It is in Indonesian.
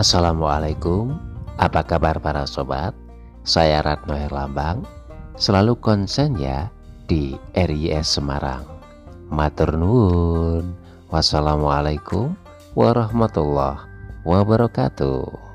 Assalamualaikum, apa kabar para sobat? Saya Ratno Herlambang, selalu konsen ya di RIS Semarang. Matur nuwun. Wassalamualaikum warahmatullahi wabarakatuh.